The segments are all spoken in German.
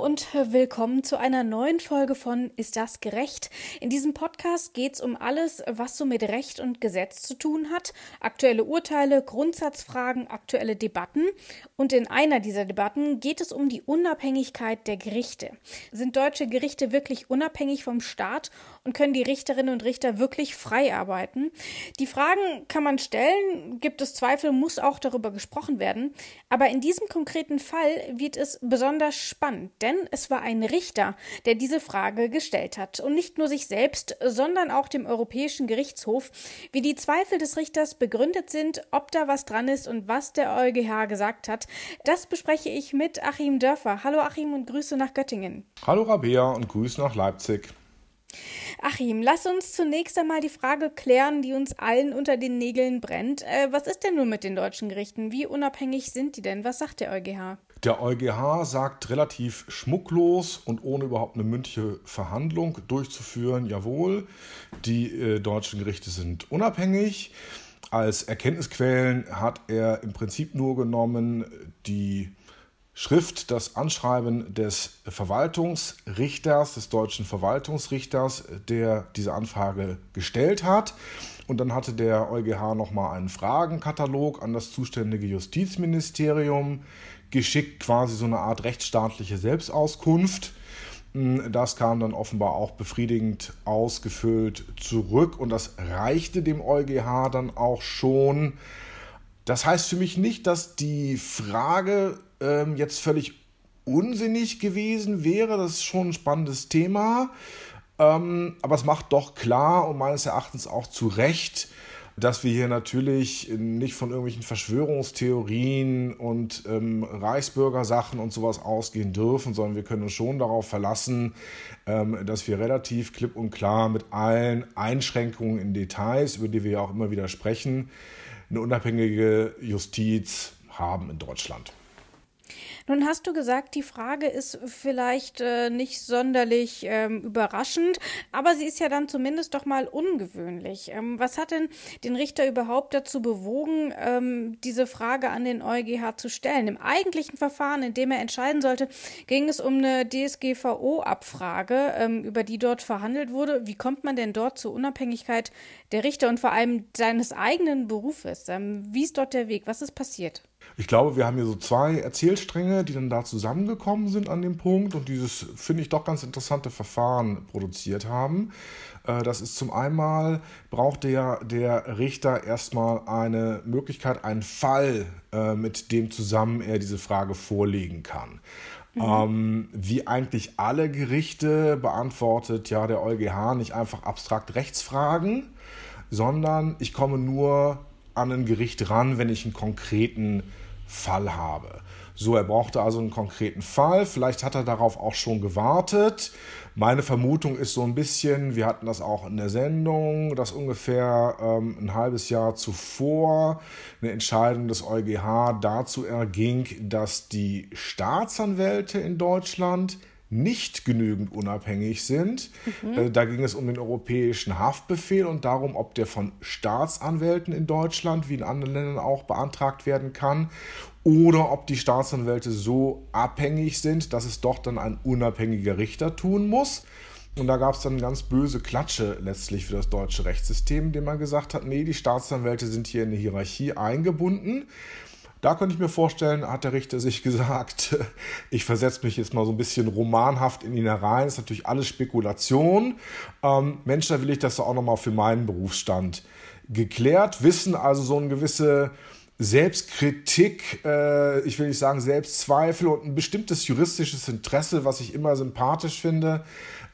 und willkommen zu einer neuen Folge von Ist das gerecht? In diesem Podcast geht es um alles, was so mit Recht und Gesetz zu tun hat. Aktuelle Urteile, Grundsatzfragen, aktuelle Debatten. Und in einer dieser Debatten geht es um die Unabhängigkeit der Gerichte. Sind deutsche Gerichte wirklich unabhängig vom Staat und können die Richterinnen und Richter wirklich frei arbeiten? Die Fragen kann man stellen, gibt es Zweifel, muss auch darüber gesprochen werden. Aber in diesem konkreten Fall wird es besonders spannend, denn es war ein Richter, der diese Frage gestellt hat. Und nicht nur sich selbst, sondern auch dem Europäischen Gerichtshof, wie die Zweifel des Richters begründet sind, ob da was dran ist und was der EuGH gesagt hat. Das bespreche ich mit Achim Dörfer. Hallo Achim und Grüße nach Göttingen. Hallo Rabea und Grüße nach Leipzig. Achim, lass uns zunächst einmal die Frage klären, die uns allen unter den Nägeln brennt. Äh, was ist denn nun mit den deutschen Gerichten? Wie unabhängig sind die denn? Was sagt der EuGH? Der EuGH sagt relativ schmucklos und ohne überhaupt eine mündliche Verhandlung durchzuführen, jawohl, die äh, deutschen Gerichte sind unabhängig. Als Erkenntnisquellen hat er im Prinzip nur genommen die Schrift das Anschreiben des Verwaltungsrichters, des deutschen Verwaltungsrichters, der diese Anfrage gestellt hat. Und dann hatte der EuGH nochmal einen Fragenkatalog an das zuständige Justizministerium geschickt, quasi so eine Art rechtsstaatliche Selbstauskunft. Das kam dann offenbar auch befriedigend ausgefüllt zurück und das reichte dem EuGH dann auch schon. Das heißt für mich nicht, dass die Frage ähm, jetzt völlig unsinnig gewesen wäre. Das ist schon ein spannendes Thema. Ähm, aber es macht doch klar und meines Erachtens auch zu Recht, dass wir hier natürlich nicht von irgendwelchen Verschwörungstheorien und ähm, Reichsbürgersachen und sowas ausgehen dürfen, sondern wir können uns schon darauf verlassen, ähm, dass wir relativ klipp und klar mit allen Einschränkungen in Details, über die wir ja auch immer wieder sprechen, eine unabhängige Justiz haben in Deutschland. Nun hast du gesagt, die Frage ist vielleicht äh, nicht sonderlich ähm, überraschend, aber sie ist ja dann zumindest doch mal ungewöhnlich. Ähm, was hat denn den Richter überhaupt dazu bewogen, ähm, diese Frage an den EuGH zu stellen? Im eigentlichen Verfahren, in dem er entscheiden sollte, ging es um eine DSGVO-Abfrage, ähm, über die dort verhandelt wurde. Wie kommt man denn dort zur Unabhängigkeit der Richter und vor allem seines eigenen Berufes? Ähm, wie ist dort der Weg? Was ist passiert? Ich glaube, wir haben hier so zwei Erzählstränge, die dann da zusammengekommen sind an dem Punkt und dieses, finde ich, doch ganz interessante Verfahren produziert haben. Äh, das ist zum einen, braucht der, der Richter erstmal eine Möglichkeit, einen Fall, äh, mit dem zusammen er diese Frage vorlegen kann. Mhm. Ähm, wie eigentlich alle Gerichte beantwortet ja der EuGH nicht einfach abstrakt Rechtsfragen, sondern ich komme nur an ein Gericht ran, wenn ich einen konkreten Fall habe. So, er brauchte also einen konkreten Fall. Vielleicht hat er darauf auch schon gewartet. Meine Vermutung ist so ein bisschen, wir hatten das auch in der Sendung, dass ungefähr ähm, ein halbes Jahr zuvor eine Entscheidung des EuGH dazu erging, dass die Staatsanwälte in Deutschland nicht genügend unabhängig sind. Mhm. Äh, da ging es um den europäischen Haftbefehl und darum, ob der von Staatsanwälten in Deutschland wie in anderen Ländern auch beantragt werden kann oder ob die Staatsanwälte so abhängig sind, dass es doch dann ein unabhängiger Richter tun muss. Und da gab es dann eine ganz böse Klatsche letztlich für das deutsche Rechtssystem, indem man gesagt hat, nee, die Staatsanwälte sind hier in eine Hierarchie eingebunden. Da könnte ich mir vorstellen, hat der Richter sich gesagt, ich versetze mich jetzt mal so ein bisschen romanhaft in ihn herein. Das ist natürlich alles Spekulation. Ähm, Mensch, da will ich das auch nochmal für meinen Berufsstand geklärt wissen, also so eine gewisse Selbstkritik, äh, ich will nicht sagen Selbstzweifel und ein bestimmtes juristisches Interesse, was ich immer sympathisch finde,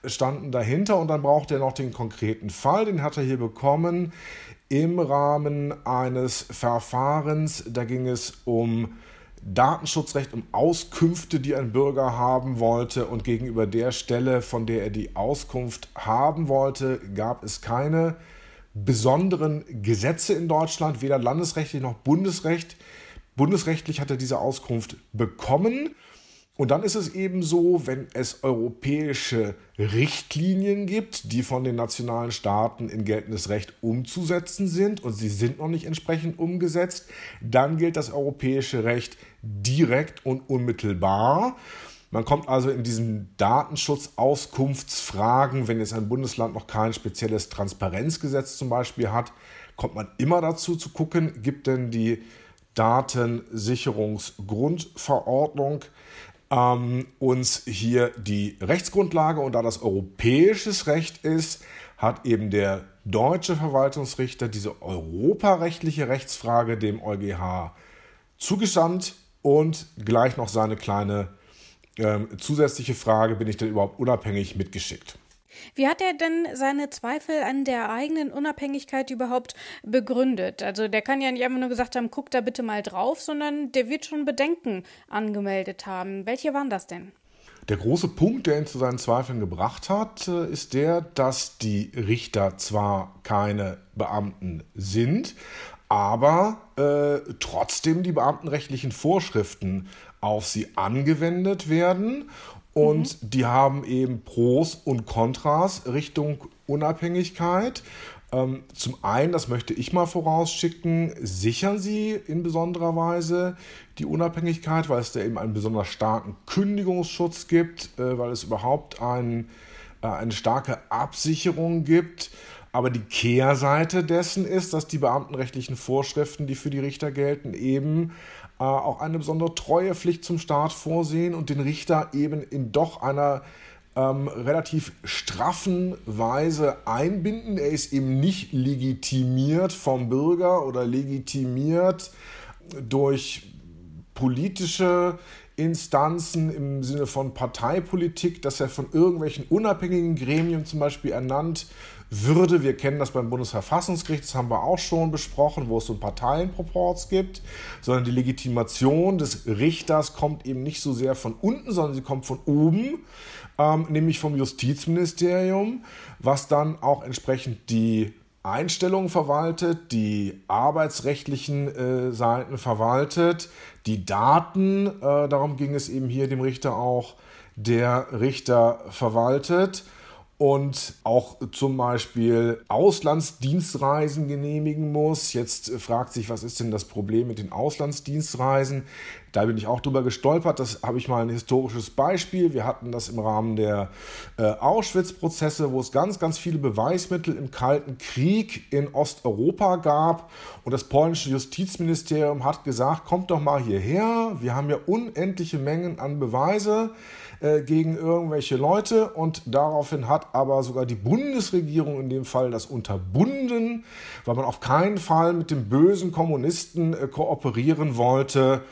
standen dahinter. Und dann braucht er noch den konkreten Fall, den hat er hier bekommen im Rahmen eines Verfahrens. Da ging es um Datenschutzrecht, um Auskünfte, die ein Bürger haben wollte. Und gegenüber der Stelle, von der er die Auskunft haben wollte, gab es keine besonderen Gesetze in Deutschland, weder landesrechtlich noch Bundesrecht. Bundesrechtlich hat er diese Auskunft bekommen. Und dann ist es eben so, wenn es europäische Richtlinien gibt, die von den nationalen Staaten in geltendes Recht umzusetzen sind und sie sind noch nicht entsprechend umgesetzt, dann gilt das europäische Recht direkt und unmittelbar. Man kommt also in diesen Datenschutzauskunftsfragen, wenn jetzt ein Bundesland noch kein spezielles Transparenzgesetz zum Beispiel hat, kommt man immer dazu zu gucken, gibt denn die Datensicherungsgrundverordnung ähm, uns hier die Rechtsgrundlage und da das europäisches Recht ist, hat eben der deutsche Verwaltungsrichter diese europarechtliche Rechtsfrage dem EuGH zugesandt und gleich noch seine kleine ähm, zusätzliche Frage, bin ich denn überhaupt unabhängig mitgeschickt? Wie hat er denn seine Zweifel an der eigenen Unabhängigkeit überhaupt begründet? Also der kann ja nicht einfach nur gesagt haben, guck da bitte mal drauf, sondern der wird schon Bedenken angemeldet haben. Welche waren das denn? Der große Punkt, der ihn zu seinen Zweifeln gebracht hat, äh, ist der, dass die Richter zwar keine Beamten sind, aber äh, trotzdem die beamtenrechtlichen Vorschriften auf sie angewendet werden und mhm. die haben eben Pros und Kontras Richtung Unabhängigkeit. Ähm, zum einen, das möchte ich mal vorausschicken, sichern sie in besonderer Weise die Unabhängigkeit, weil es da eben einen besonders starken Kündigungsschutz gibt, äh, weil es überhaupt ein, äh, eine starke Absicherung gibt. Aber die Kehrseite dessen ist, dass die beamtenrechtlichen Vorschriften, die für die Richter gelten, eben äh, auch eine besondere Treuepflicht zum Staat vorsehen und den Richter eben in doch einer ähm, relativ straffen Weise einbinden. Er ist eben nicht legitimiert vom Bürger oder legitimiert durch politische Instanzen im Sinne von Parteipolitik, dass er von irgendwelchen unabhängigen Gremien zum Beispiel ernannt würde. Wir kennen das beim Bundesverfassungsgericht, das haben wir auch schon besprochen, wo es so Parteienproports gibt, sondern die Legitimation des Richters kommt eben nicht so sehr von unten, sondern sie kommt von oben, ähm, nämlich vom Justizministerium, was dann auch entsprechend die Einstellungen verwaltet, die arbeitsrechtlichen äh, Seiten verwaltet, die Daten, äh, darum ging es eben hier dem Richter auch, der Richter verwaltet und auch zum Beispiel Auslandsdienstreisen genehmigen muss. Jetzt fragt sich, was ist denn das Problem mit den Auslandsdienstreisen? Da bin ich auch drüber gestolpert. Das habe ich mal ein historisches Beispiel. Wir hatten das im Rahmen der äh, Auschwitz-Prozesse, wo es ganz, ganz viele Beweismittel im Kalten Krieg in Osteuropa gab. Und das polnische Justizministerium hat gesagt, kommt doch mal hierher. Wir haben ja unendliche Mengen an Beweise. Äh, gegen irgendwelche Leute und daraufhin hat aber sogar die Bundesregierung in dem Fall das unterbunden, weil man auf keinen Fall mit dem bösen Kommunisten äh, kooperieren wollte.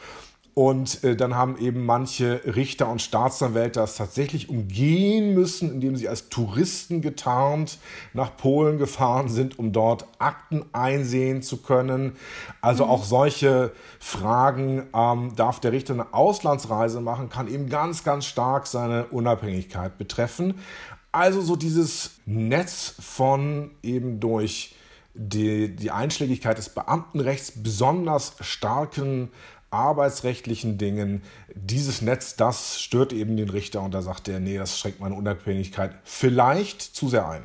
Und äh, dann haben eben manche Richter und Staatsanwälte das tatsächlich umgehen müssen, indem sie als Touristen getarnt nach Polen gefahren sind, um dort Akten einsehen zu können. Also mhm. auch solche Fragen, ähm, darf der Richter eine Auslandsreise machen, kann eben ganz, ganz stark seine Unabhängigkeit betreffen. Also so dieses Netz von eben durch die, die Einschlägigkeit des Beamtenrechts besonders starken arbeitsrechtlichen Dingen. Dieses Netz, das stört eben den Richter und da sagt er, nee, das schränkt meine Unabhängigkeit vielleicht zu sehr ein.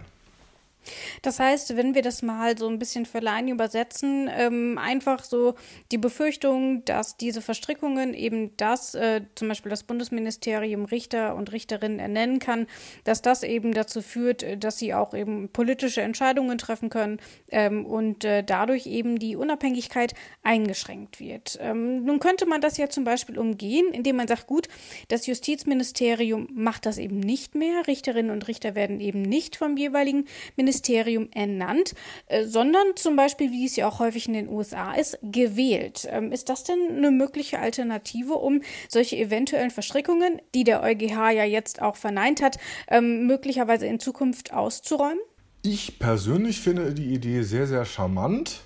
Das heißt, wenn wir das mal so ein bisschen für Laien übersetzen, ähm, einfach so die Befürchtung, dass diese Verstrickungen eben das, äh, zum Beispiel das Bundesministerium Richter und Richterinnen ernennen kann, dass das eben dazu führt, äh, dass sie auch eben politische Entscheidungen treffen können ähm, und äh, dadurch eben die Unabhängigkeit eingeschränkt wird. Ähm, nun könnte man das ja zum Beispiel umgehen, indem man sagt, gut, das Justizministerium macht das eben nicht mehr. Richterinnen und Richter werden eben nicht vom jeweiligen Ministerium Ministerium ernannt, äh, sondern zum Beispiel, wie es ja auch häufig in den USA ist, gewählt. Ähm, ist das denn eine mögliche Alternative, um solche eventuellen Verstrickungen, die der EuGH ja jetzt auch verneint hat, ähm, möglicherweise in Zukunft auszuräumen? Ich persönlich finde die Idee sehr, sehr charmant.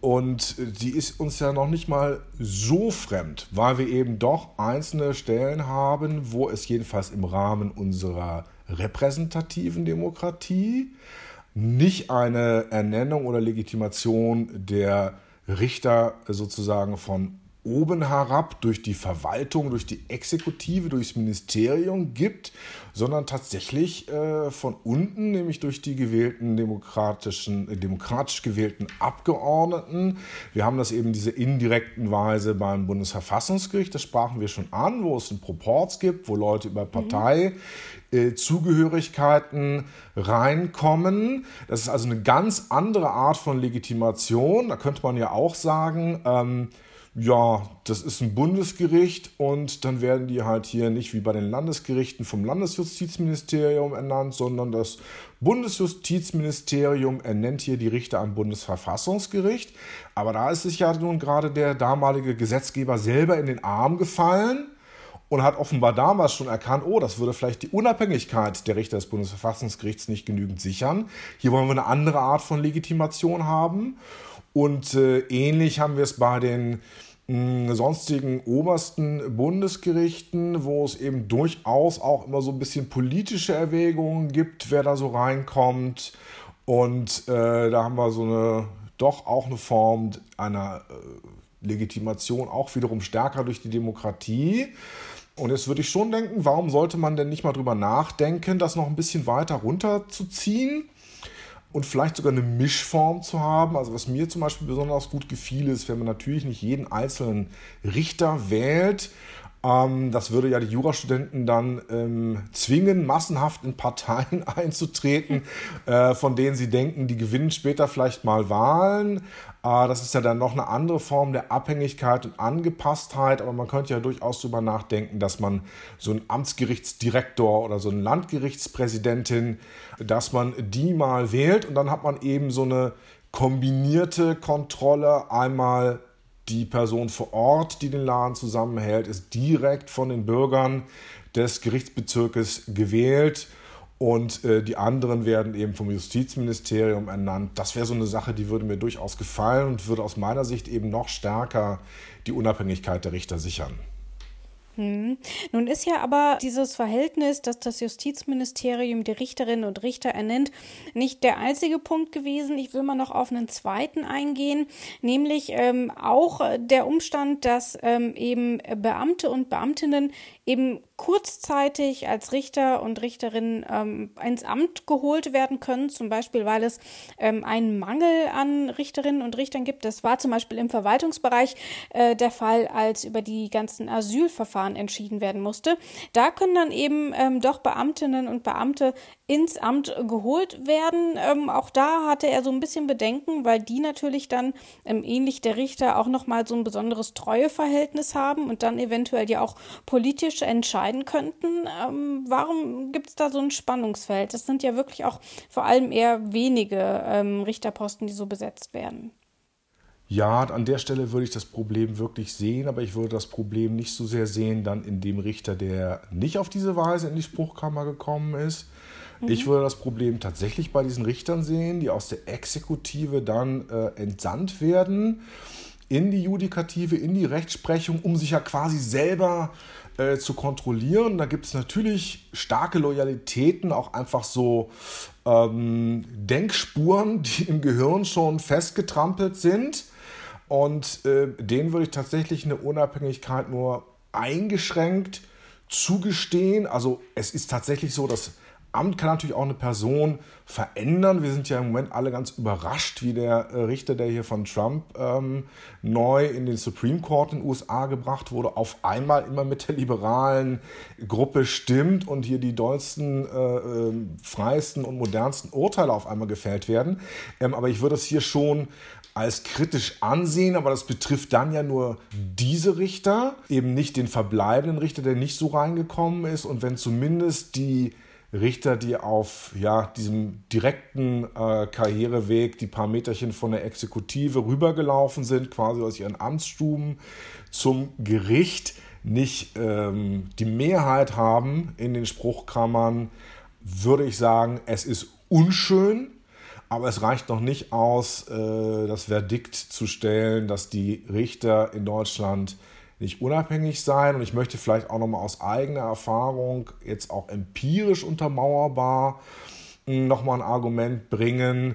Und die ist uns ja noch nicht mal so fremd, weil wir eben doch einzelne Stellen haben, wo es jedenfalls im Rahmen unserer repräsentativen Demokratie nicht eine Ernennung oder Legitimation der Richter sozusagen von oben herab durch die Verwaltung, durch die Exekutive, durchs Ministerium gibt, sondern tatsächlich äh, von unten, nämlich durch die gewählten demokratischen, äh, demokratisch gewählten Abgeordneten. Wir haben das eben diese indirekten Weise beim Bundesverfassungsgericht, das sprachen wir schon an, wo es einen Proporz gibt, wo Leute über Partei äh, Zugehörigkeiten reinkommen. Das ist also eine ganz andere Art von Legitimation. Da könnte man ja auch sagen, ähm, ja, das ist ein Bundesgericht und dann werden die halt hier nicht wie bei den Landesgerichten vom Landesjustizministerium ernannt, sondern das Bundesjustizministerium ernennt hier die Richter am Bundesverfassungsgericht. Aber da ist sich ja nun gerade der damalige Gesetzgeber selber in den Arm gefallen und hat offenbar damals schon erkannt, oh, das würde vielleicht die Unabhängigkeit der Richter des Bundesverfassungsgerichts nicht genügend sichern. Hier wollen wir eine andere Art von Legitimation haben. Und äh, ähnlich haben wir es bei den mh, sonstigen obersten Bundesgerichten, wo es eben durchaus auch immer so ein bisschen politische Erwägungen gibt, wer da so reinkommt. Und äh, da haben wir so eine, doch auch eine Form einer äh, Legitimation, auch wiederum stärker durch die Demokratie. Und jetzt würde ich schon denken, warum sollte man denn nicht mal drüber nachdenken, das noch ein bisschen weiter runterzuziehen? Und vielleicht sogar eine Mischform zu haben. Also was mir zum Beispiel besonders gut gefiel, ist, wenn man natürlich nicht jeden einzelnen Richter wählt. Ähm, das würde ja die Jurastudenten dann ähm, zwingen, massenhaft in Parteien einzutreten, äh, von denen sie denken, die gewinnen später vielleicht mal Wahlen. Äh, das ist ja dann noch eine andere Form der Abhängigkeit und Angepasstheit, aber man könnte ja durchaus darüber nachdenken, dass man so einen Amtsgerichtsdirektor oder so eine Landgerichtspräsidentin dass man die mal wählt und dann hat man eben so eine kombinierte Kontrolle. Einmal die Person vor Ort, die den Laden zusammenhält, ist direkt von den Bürgern des Gerichtsbezirkes gewählt und äh, die anderen werden eben vom Justizministerium ernannt. Das wäre so eine Sache, die würde mir durchaus gefallen und würde aus meiner Sicht eben noch stärker die Unabhängigkeit der Richter sichern. Hm. Nun ist ja aber dieses Verhältnis, dass das Justizministerium die Richterinnen und Richter ernennt, nicht der einzige Punkt gewesen. Ich will mal noch auf einen zweiten eingehen, nämlich ähm, auch der Umstand, dass ähm, eben Beamte und Beamtinnen eben kurzzeitig als Richter und Richterinnen ähm, ins Amt geholt werden können, zum Beispiel weil es ähm, einen Mangel an Richterinnen und Richtern gibt. Das war zum Beispiel im Verwaltungsbereich äh, der Fall, als über die ganzen Asylverfahren entschieden werden musste. Da können dann eben ähm, doch Beamtinnen und Beamte ins Amt geholt werden. Ähm, auch da hatte er so ein bisschen Bedenken, weil die natürlich dann ähm, ähnlich der Richter auch nochmal so ein besonderes Treueverhältnis haben und dann eventuell ja auch politisch entscheiden könnten. Ähm, warum gibt es da so ein Spannungsfeld? Das sind ja wirklich auch vor allem eher wenige ähm, Richterposten, die so besetzt werden. Ja, an der Stelle würde ich das Problem wirklich sehen, aber ich würde das Problem nicht so sehr sehen dann in dem Richter, der nicht auf diese Weise in die Spruchkammer gekommen ist, ich würde das Problem tatsächlich bei diesen Richtern sehen, die aus der Exekutive dann äh, entsandt werden in die Judikative, in die Rechtsprechung, um sich ja quasi selber äh, zu kontrollieren. Da gibt es natürlich starke Loyalitäten, auch einfach so ähm, Denkspuren, die im Gehirn schon festgetrampelt sind. Und äh, denen würde ich tatsächlich eine Unabhängigkeit nur eingeschränkt zugestehen. Also es ist tatsächlich so, dass Amt kann natürlich auch eine Person verändern. Wir sind ja im Moment alle ganz überrascht, wie der äh, Richter, der hier von Trump ähm, neu in den Supreme Court in den USA gebracht wurde, auf einmal immer mit der liberalen Gruppe stimmt und hier die dollsten, äh, äh, freiesten und modernsten Urteile auf einmal gefällt werden. Ähm, aber ich würde es hier schon als kritisch ansehen, aber das betrifft dann ja nur diese Richter, eben nicht den verbleibenden Richter, der nicht so reingekommen ist. Und wenn zumindest die Richter, die auf ja, diesem direkten äh, Karriereweg die paar Meterchen von der Exekutive rübergelaufen sind, quasi aus ihren Amtsstuben zum Gericht, nicht ähm, die Mehrheit haben in den Spruchkammern, würde ich sagen, es ist unschön, aber es reicht noch nicht aus, äh, das Verdikt zu stellen, dass die Richter in Deutschland nicht unabhängig sein. Und ich möchte vielleicht auch nochmal aus eigener Erfahrung, jetzt auch empirisch untermauerbar, hm, nochmal ein Argument bringen.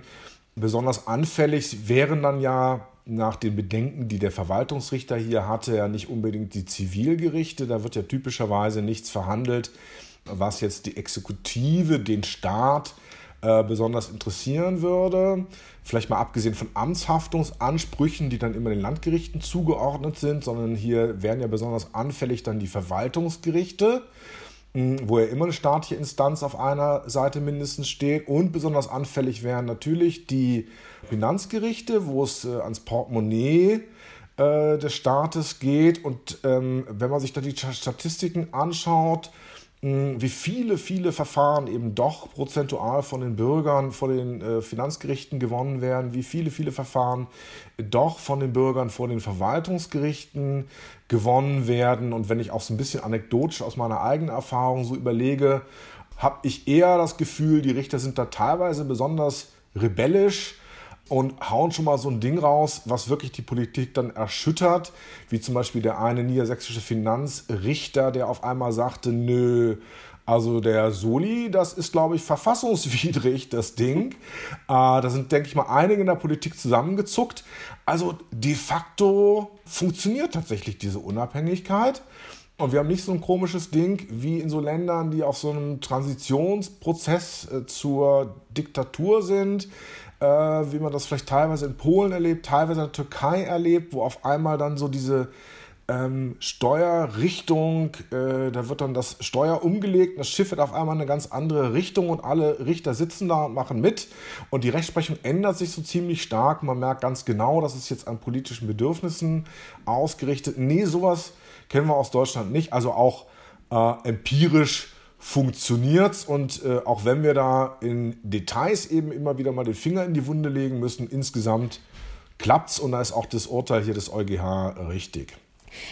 Besonders anfällig wären dann ja nach den Bedenken, die der Verwaltungsrichter hier hatte, ja nicht unbedingt die Zivilgerichte. Da wird ja typischerweise nichts verhandelt, was jetzt die Exekutive, den Staat äh, besonders interessieren würde. Vielleicht mal abgesehen von Amtshaftungsansprüchen, die dann immer den Landgerichten zugeordnet sind, sondern hier werden ja besonders anfällig dann die Verwaltungsgerichte wo ja immer eine staatliche Instanz auf einer Seite mindestens steht. Und besonders anfällig wären natürlich die Finanzgerichte, wo es äh, ans Portemonnaie äh, des Staates geht. Und ähm, wenn man sich da die Statistiken anschaut, wie viele, viele Verfahren eben doch prozentual von den Bürgern vor den äh, Finanzgerichten gewonnen werden, wie viele, viele Verfahren doch von den Bürgern vor den Verwaltungsgerichten gewonnen werden. Und wenn ich auch so ein bisschen anekdotisch aus meiner eigenen Erfahrung so überlege, habe ich eher das Gefühl, die Richter sind da teilweise besonders rebellisch und hauen schon mal so ein Ding raus, was wirklich die Politik dann erschüttert, wie zum Beispiel der eine niedersächsische Finanzrichter, der auf einmal sagte, nö, also der Soli, das ist, glaube ich, verfassungswidrig, das Ding. Äh, da sind, denke ich mal, einige in der Politik zusammengezuckt. Also de facto funktioniert tatsächlich diese Unabhängigkeit. Und wir haben nicht so ein komisches Ding wie in so Ländern, die auf so einem Transitionsprozess äh, zur Diktatur sind äh, wie man das vielleicht teilweise in Polen erlebt, teilweise in der Türkei erlebt, wo auf einmal dann so diese ähm, Steuerrichtung, äh, da wird dann das Steuer umgelegt, das Schiff wird auf einmal eine ganz andere Richtung und alle Richter sitzen da und machen mit und die Rechtsprechung ändert sich so ziemlich stark. Man merkt ganz genau, das ist jetzt an politischen Bedürfnissen ausgerichtet. Nee, sowas kennen wir aus Deutschland nicht. Also auch äh, empirisch funktioniert und äh, auch wenn wir da in Details eben immer wieder mal den Finger in die Wunde legen müssen, insgesamt klappt es und da ist auch das Urteil hier des EuGH richtig.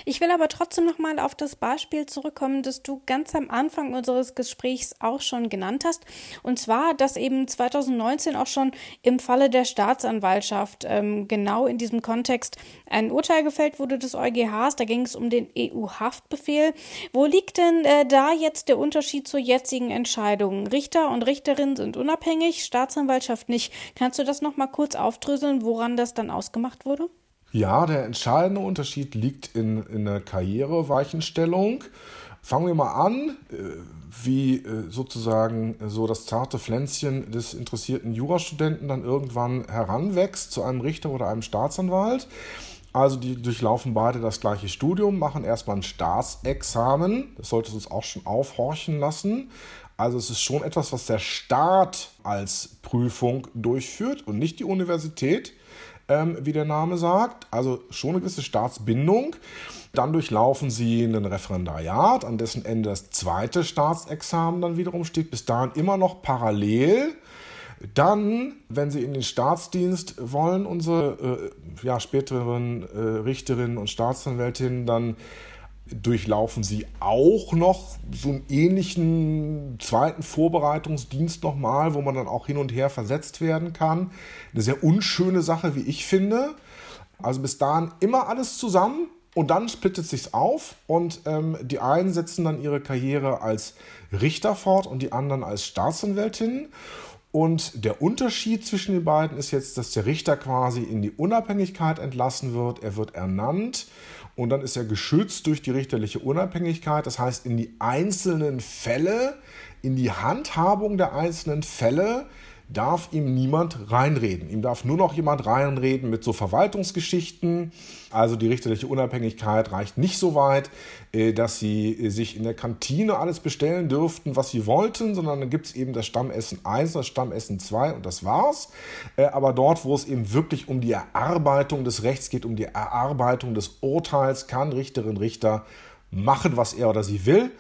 Ich will aber trotzdem noch mal auf das Beispiel zurückkommen, das du ganz am Anfang unseres Gesprächs auch schon genannt hast. Und zwar, dass eben 2019 auch schon im Falle der Staatsanwaltschaft ähm, genau in diesem Kontext ein Urteil gefällt wurde des EuGHs. Da ging es um den EU-Haftbefehl. Wo liegt denn äh, da jetzt der Unterschied zur jetzigen Entscheidung? Richter und Richterinnen sind unabhängig, Staatsanwaltschaft nicht. Kannst du das noch mal kurz aufdröseln, woran das dann ausgemacht wurde? Ja, der entscheidende Unterschied liegt in, in der Karriereweichenstellung. Fangen wir mal an, äh, wie äh, sozusagen so das zarte Pflänzchen des interessierten Jurastudenten dann irgendwann heranwächst zu einem Richter oder einem Staatsanwalt. Also die durchlaufen beide das gleiche Studium, machen erstmal ein Staatsexamen. Das sollte uns auch schon aufhorchen lassen. Also es ist schon etwas, was der Staat als Prüfung durchführt und nicht die Universität ähm, wie der Name sagt. Also schon eine gewisse Staatsbindung. Dann durchlaufen sie ein Referendariat, an dessen Ende das zweite Staatsexamen dann wiederum steht. Bis dahin immer noch parallel. Dann, wenn Sie in den Staatsdienst wollen, unsere äh, ja, späteren äh, Richterinnen und Staatsanwältinnen, dann durchlaufen sie auch noch so einen ähnlichen zweiten Vorbereitungsdienst nochmal, wo man dann auch hin und her versetzt werden kann. Eine sehr unschöne Sache, wie ich finde. Also bis dahin immer alles zusammen und dann splittet sich's auf und ähm, die einen setzen dann ihre Karriere als Richter fort und die anderen als Staatsanwältin. Und der Unterschied zwischen den beiden ist jetzt, dass der Richter quasi in die Unabhängigkeit entlassen wird. Er wird ernannt und dann ist er geschützt durch die richterliche Unabhängigkeit. Das heißt, in die einzelnen Fälle, in die Handhabung der einzelnen Fälle darf ihm niemand reinreden. Ihm darf nur noch jemand reinreden mit so Verwaltungsgeschichten. Also die richterliche Unabhängigkeit reicht nicht so weit, äh, dass sie sich in der Kantine alles bestellen dürften, was sie wollten, sondern dann gibt es eben das Stammessen 1, das Stammessen 2 und das war's. Äh, aber dort, wo es eben wirklich um die Erarbeitung des Rechts geht, um die Erarbeitung des Urteils, kann Richterin, Richter machen, was er oder sie will.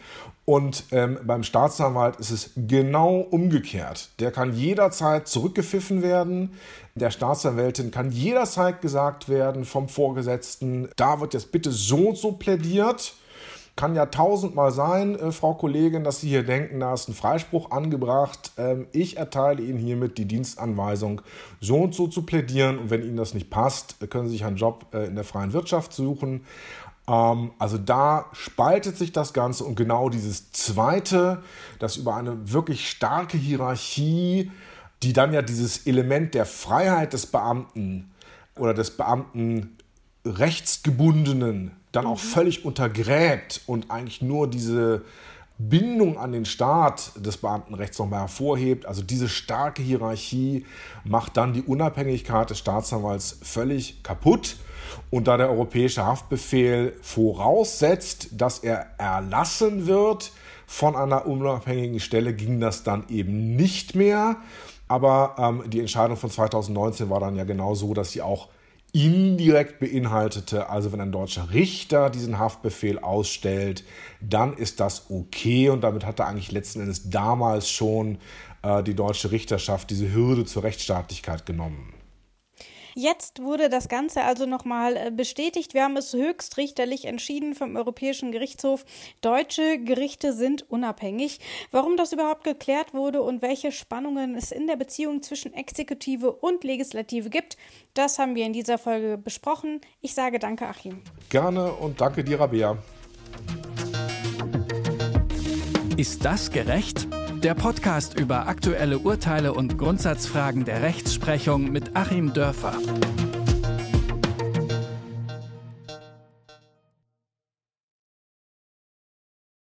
Und ähm, beim Staatsanwalt ist es genau umgekehrt. Der kann jederzeit zurückgepfiffen werden. Der Staatsanwältin kann jederzeit gesagt werden vom Vorgesetzten, da wird jetzt bitte so und so plädiert. Kann ja tausendmal sein, äh, Frau Kollegin, dass Sie hier denken, da ist ein Freispruch angebracht. Ähm, ich erteile Ihnen hiermit die Dienstanweisung, so und so zu plädieren. Und wenn Ihnen das nicht passt, können Sie sich einen Job äh, in der freien Wirtschaft suchen. Ähm, also da spaltet sich das Ganze und genau dieses Zweite, das über eine wirklich starke Hierarchie, die dann ja dieses Element der Freiheit des Beamten oder des Beamten rechtsgebundenen dann auch mhm. völlig untergräbt und eigentlich nur diese Bindung an den Staat des Beamtenrechts nochmal hervorhebt. Also diese starke Hierarchie macht dann die Unabhängigkeit des Staatsanwalts völlig kaputt. Und da der europäische Haftbefehl voraussetzt, dass er erlassen wird von einer unabhängigen Stelle, ging das dann eben nicht mehr. Aber ähm, die Entscheidung von 2019 war dann ja genau so, dass sie auch indirekt beinhaltete. Also wenn ein deutscher Richter diesen Haftbefehl ausstellt, dann ist das okay und damit hat er eigentlich letzten Endes damals schon äh, die deutsche Richterschaft diese Hürde zur Rechtsstaatlichkeit genommen. Jetzt wurde das Ganze also nochmal äh, bestätigt. Wir haben es höchstrichterlich entschieden vom Europäischen Gerichtshof. Deutsche Gerichte sind unabhängig. Warum das überhaupt geklärt wurde und welche Spannungen es in der Beziehung zwischen Exekutive und Legislative gibt, das haben wir in dieser Folge besprochen. Ich sage danke, Achim. Gerne und danke dir, Rabea. Ist das gerecht? Der Podcast über aktuelle Urteile und Grundsatzfragen der Rechtsprechung mit Achim Dörfer.